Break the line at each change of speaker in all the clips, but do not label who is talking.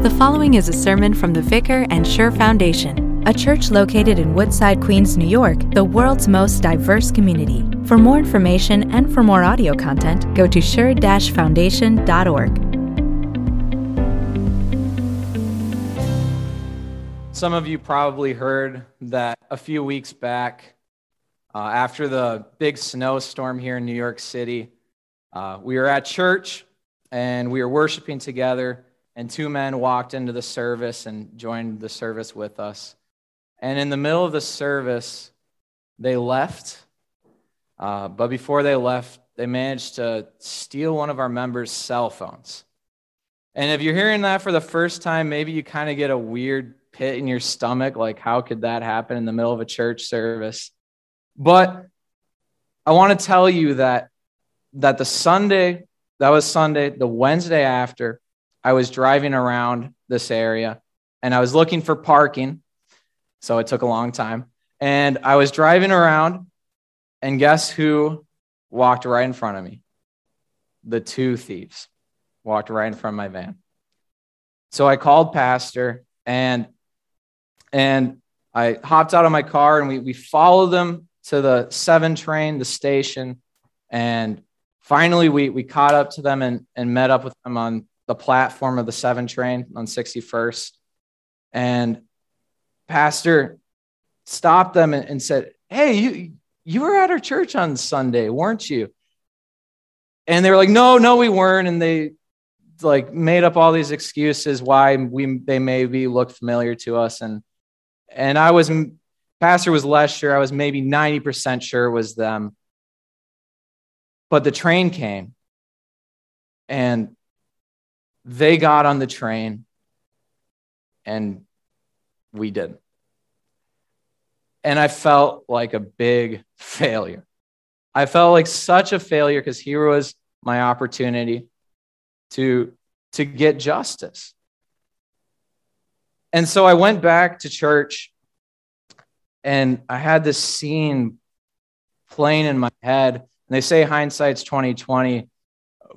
The following is a sermon from the Vicar and Sure Foundation, a church located in Woodside, Queens, New York, the world's most diverse community. For more information and for more audio content, go to sure-foundation.org.
Some of you probably heard that a few weeks back, uh, after the big snowstorm here in New York City, uh, we were at church and we were worshiping together, and two men walked into the service and joined the service with us. And in the middle of the service, they left. Uh, but before they left, they managed to steal one of our members' cell phones. And if you're hearing that for the first time, maybe you kind of get a weird pit in your stomach. Like, how could that happen in the middle of a church service? But I want to tell you that that the Sunday, that was Sunday, the Wednesday after, I was driving around this area and I was looking for parking. So it took a long time. And I was driving around, and guess who walked right in front of me? The two thieves walked right in front of my van. So I called Pastor and and I hopped out of my car and we, we followed them to the seven train, the station. And finally, we, we caught up to them and, and met up with them on the platform of the seven train on 61st. And Pastor stopped them and, and said, Hey, you, you were at our church on Sunday, weren't you? And they were like, No, no, we weren't. And they like made up all these excuses why we they maybe look familiar to us. And and I was, pastor was less sure. I was maybe 90% sure was them. But the train came and they got on the train and we didn't. And I felt like a big failure. I felt like such a failure because here was my opportunity to, to get justice. And so I went back to church and I had this scene playing in my head. And they say hindsight's 2020,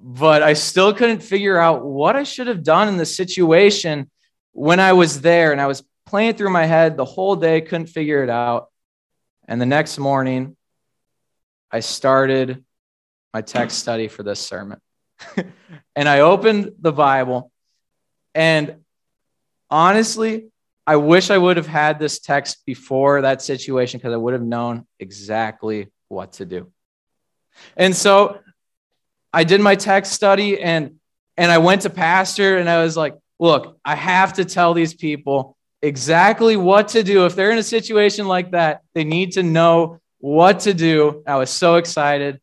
but I still couldn't figure out what I should have done in the situation when I was there. And I was playing through my head the whole day, couldn't figure it out. And the next morning, I started my text study for this sermon. and I opened the Bible and honestly, I wish I would have had this text before that situation because I would have known exactly what to do. And so I did my text study and and I went to pastor and I was like, look, I have to tell these people exactly what to do. If they're in a situation like that, they need to know what to do. I was so excited.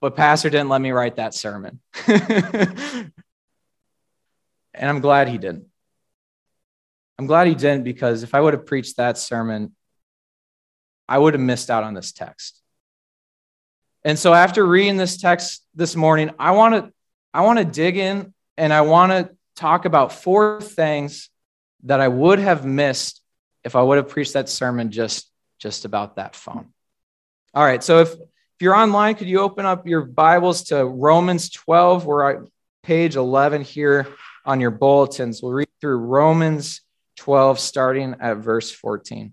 But pastor didn't let me write that sermon. and I'm glad he didn't. I'm glad he didn't because if I would have preached that sermon, I would have missed out on this text. And so after reading this text this morning, I want to I want to dig in and I want to talk about four things that I would have missed if I would have preached that sermon just just about that phone. All right, so if if you're online, could you open up your Bibles to Romans 12? We're at page 11 here on your bulletins. We'll read through Romans 12, starting at verse 14.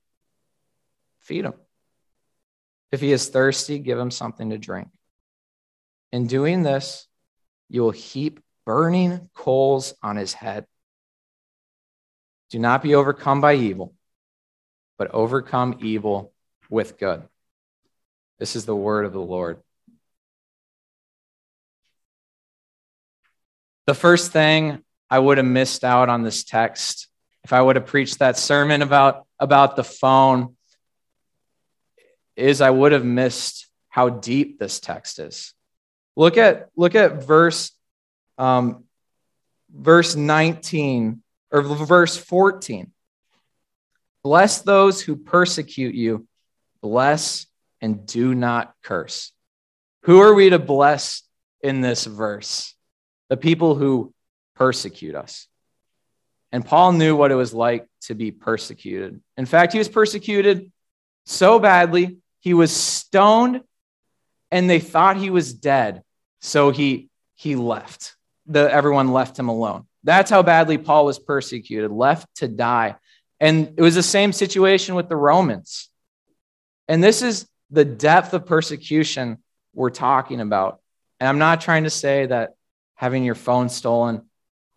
feed him. If he is thirsty, give him something to drink. In doing this, you will heap burning coals on his head. Do not be overcome by evil, but overcome evil with good. This is the word of the Lord. The first thing I would have missed out on this text if I would have preached that sermon about, about the phone is I would have missed how deep this text is. Look at, look at verse, um, verse 19 or verse 14. Bless those who persecute you, bless and do not curse. Who are we to bless in this verse? The people who persecute us. And Paul knew what it was like to be persecuted. In fact, he was persecuted so badly, he was stoned and they thought he was dead. So he, he left. The, everyone left him alone. That's how badly Paul was persecuted, left to die. And it was the same situation with the Romans. And this is the depth of persecution we're talking about. And I'm not trying to say that having your phone stolen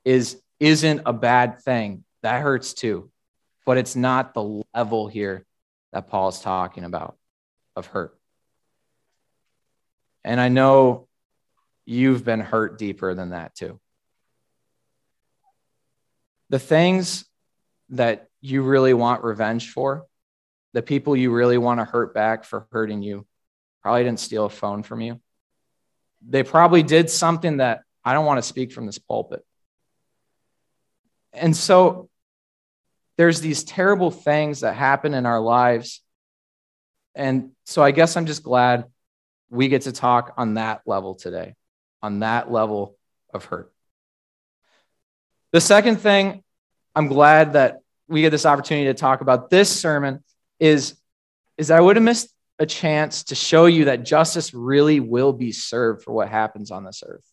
is isn't a bad thing. That hurts too. But it's not the level here that Paul's talking about of hurt. And I know you've been hurt deeper than that too. The things that you really want revenge for, the people you really want to hurt back for hurting you, probably didn't steal a phone from you. They probably did something that I don't want to speak from this pulpit. And so there's these terrible things that happen in our lives. And so I guess I'm just glad we get to talk on that level today, on that level of hurt. The second thing I'm glad that we get this opportunity to talk about this sermon is, is I would have missed a chance to show you that justice really will be served for what happens on this earth.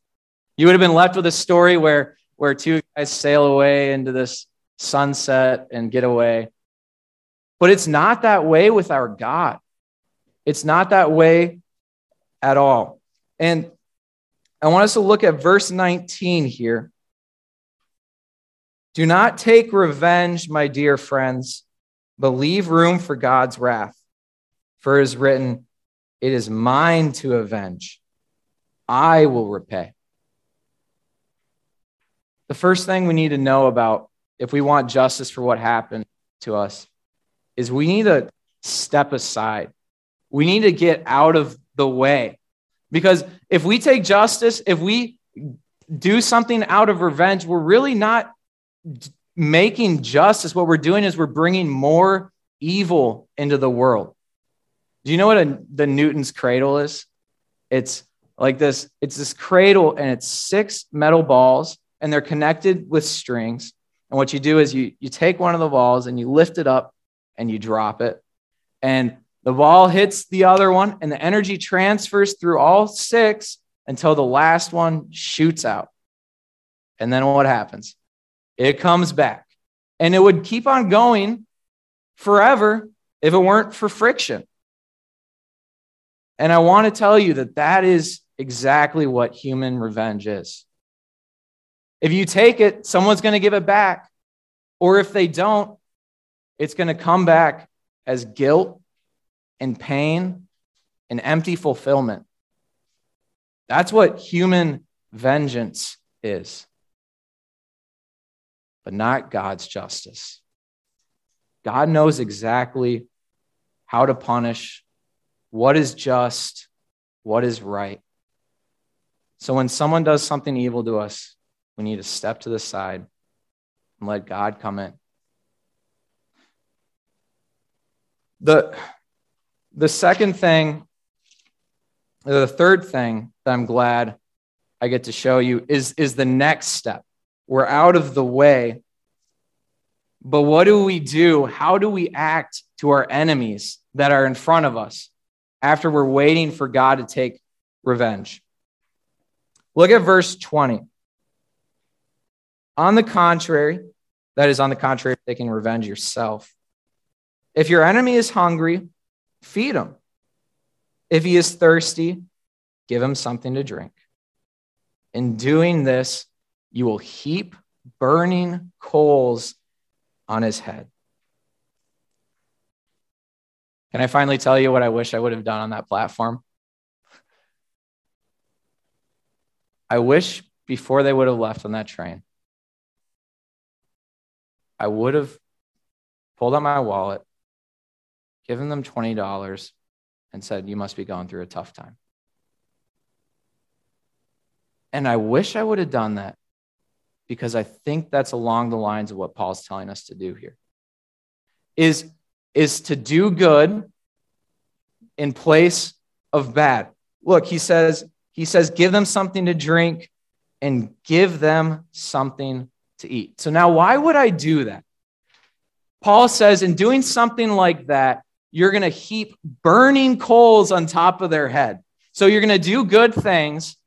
You would have been left with a story where where two guys sail away into this sunset and get away. But it's not that way with our God. It's not that way at all. And I want us to look at verse 19 here. Do not take revenge, my dear friends, but leave room for God's wrath. For it is written, It is mine to avenge, I will repay. The first thing we need to know about if we want justice for what happened to us is we need to step aside. We need to get out of the way. Because if we take justice, if we do something out of revenge, we're really not making justice. What we're doing is we're bringing more evil into the world. Do you know what a, the Newton's cradle is? It's like this it's this cradle and it's six metal balls and they're connected with strings. And what you do is you, you take one of the balls and you lift it up and you drop it. And the ball hits the other one, and the energy transfers through all six until the last one shoots out. And then what happens? It comes back. And it would keep on going forever if it weren't for friction. And I want to tell you that that is exactly what human revenge is. If you take it, someone's going to give it back. Or if they don't, it's going to come back as guilt and pain and empty fulfillment. That's what human vengeance is, but not God's justice. God knows exactly how to punish, what is just, what is right. So when someone does something evil to us, we need to step to the side and let God come in. The, the second thing, the third thing that I'm glad I get to show you is, is the next step. We're out of the way. But what do we do? How do we act to our enemies that are in front of us after we're waiting for God to take revenge? Look at verse 20. On the contrary, that is, on the contrary, taking revenge yourself. If your enemy is hungry, feed him. If he is thirsty, give him something to drink. In doing this, you will heap burning coals on his head. Can I finally tell you what I wish I would have done on that platform? I wish before they would have left on that train, I would have pulled out my wallet, given them $20, and said, You must be going through a tough time. And I wish I would have done that because I think that's along the lines of what Paul's telling us to do here. Is, is to do good in place of bad. Look, he says, he says, give them something to drink and give them something to eat. So now, why would I do that? Paul says, in doing something like that, you're going to heap burning coals on top of their head. So you're going to do good things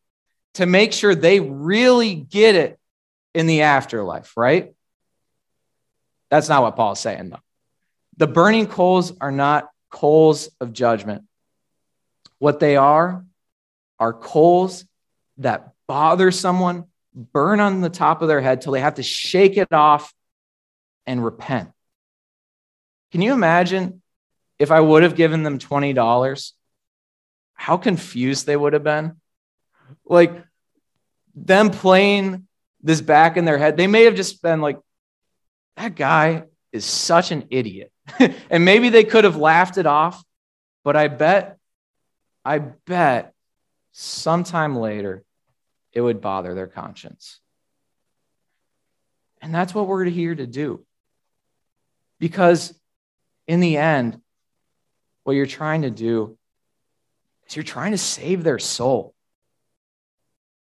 to make sure they really get it in the afterlife, right? That's not what Paul's saying, though. The burning coals are not coals of judgment. What they are are coals that bother someone, burn on the top of their head till they have to shake it off and repent. Can you imagine if I would have given them $20, how confused they would have been? Like them playing this back in their head, they may have just been like, that guy is such an idiot. and maybe they could have laughed it off, but I bet, I bet sometime later it would bother their conscience. And that's what we're here to do. Because in the end, what you're trying to do is you're trying to save their soul.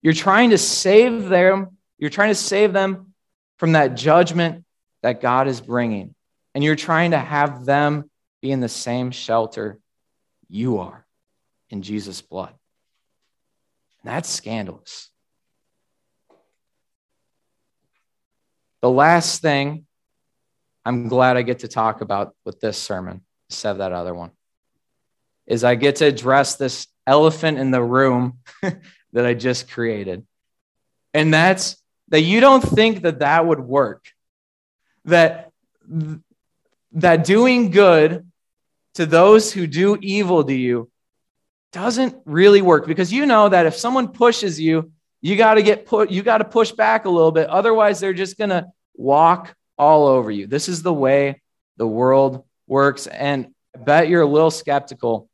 You're trying to save them, you're trying to save them from that judgment that God is bringing. And you're trying to have them be in the same shelter you are in Jesus' blood. And that's scandalous. The last thing I'm glad I get to talk about with this sermon, instead of that other one, is I get to address this elephant in the room that I just created. And that's that you don't think that that would work. That that doing good to those who do evil to you doesn't really work because you know that if someone pushes you, you got to get put you got to push back a little bit otherwise they're just going to walk all over you. This is the way the world works and I bet you're a little skeptical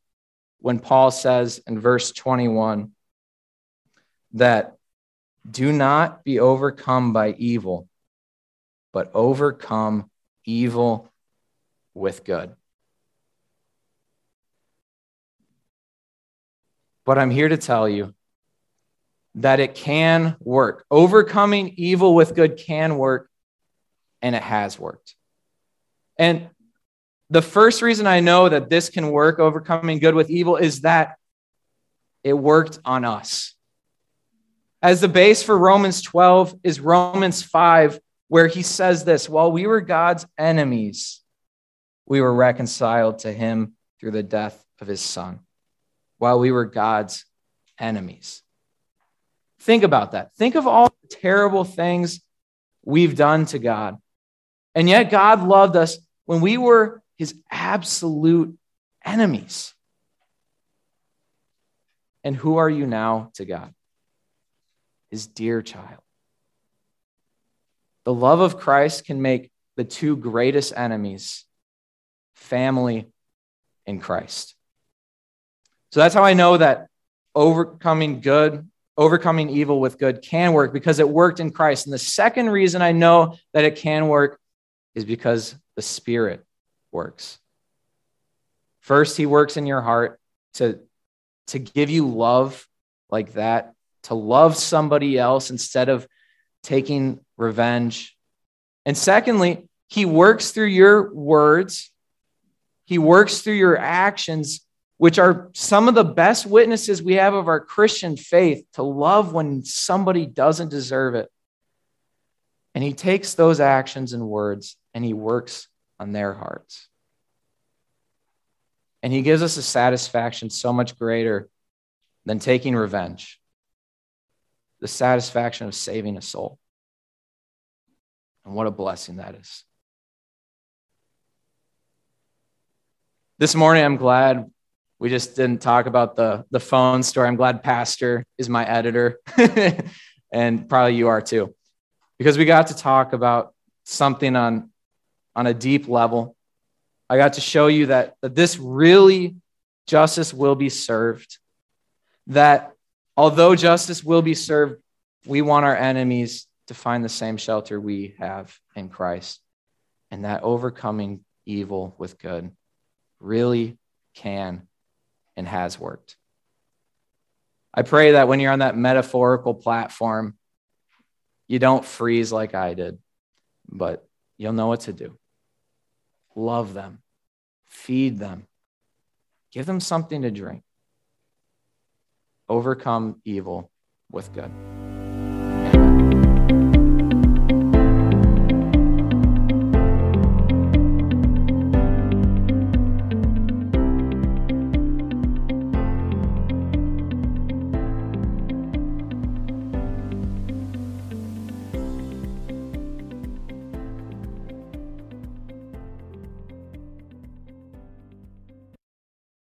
when Paul says in verse 21 that do not be overcome by evil, but overcome evil with good. But I'm here to tell you that it can work. Overcoming evil with good can work, and it has worked. And the first reason I know that this can work, overcoming good with evil, is that it worked on us. As the base for Romans 12 is Romans 5, where he says this while we were God's enemies, we were reconciled to him through the death of his son. While we were God's enemies. Think about that. Think of all the terrible things we've done to God. And yet, God loved us when we were his absolute enemies. And who are you now to God? His dear child. The love of Christ can make the two greatest enemies family in Christ. So that's how I know that overcoming good, overcoming evil with good can work because it worked in Christ. And the second reason I know that it can work is because the Spirit works. First, He works in your heart to, to give you love like that, to love somebody else instead of taking revenge. And secondly, He works through your words, He works through your actions which are some of the best witnesses we have of our Christian faith to love when somebody doesn't deserve it. And he takes those actions and words and he works on their hearts. And he gives us a satisfaction so much greater than taking revenge the satisfaction of saving a soul. And what a blessing that is. This morning, I'm glad we just didn't talk about the, the phone story. I'm glad Pastor is my editor, and probably you are too, because we got to talk about something on, on a deep level. I got to show you that, that this really justice will be served, that although justice will be served, we want our enemies to find the same shelter we have in Christ, and that overcoming evil with good really can and has worked. I pray that when you're on that metaphorical platform, you don't freeze like I did, but you'll know what to do. Love them, feed them, give them something to drink. Overcome evil with good.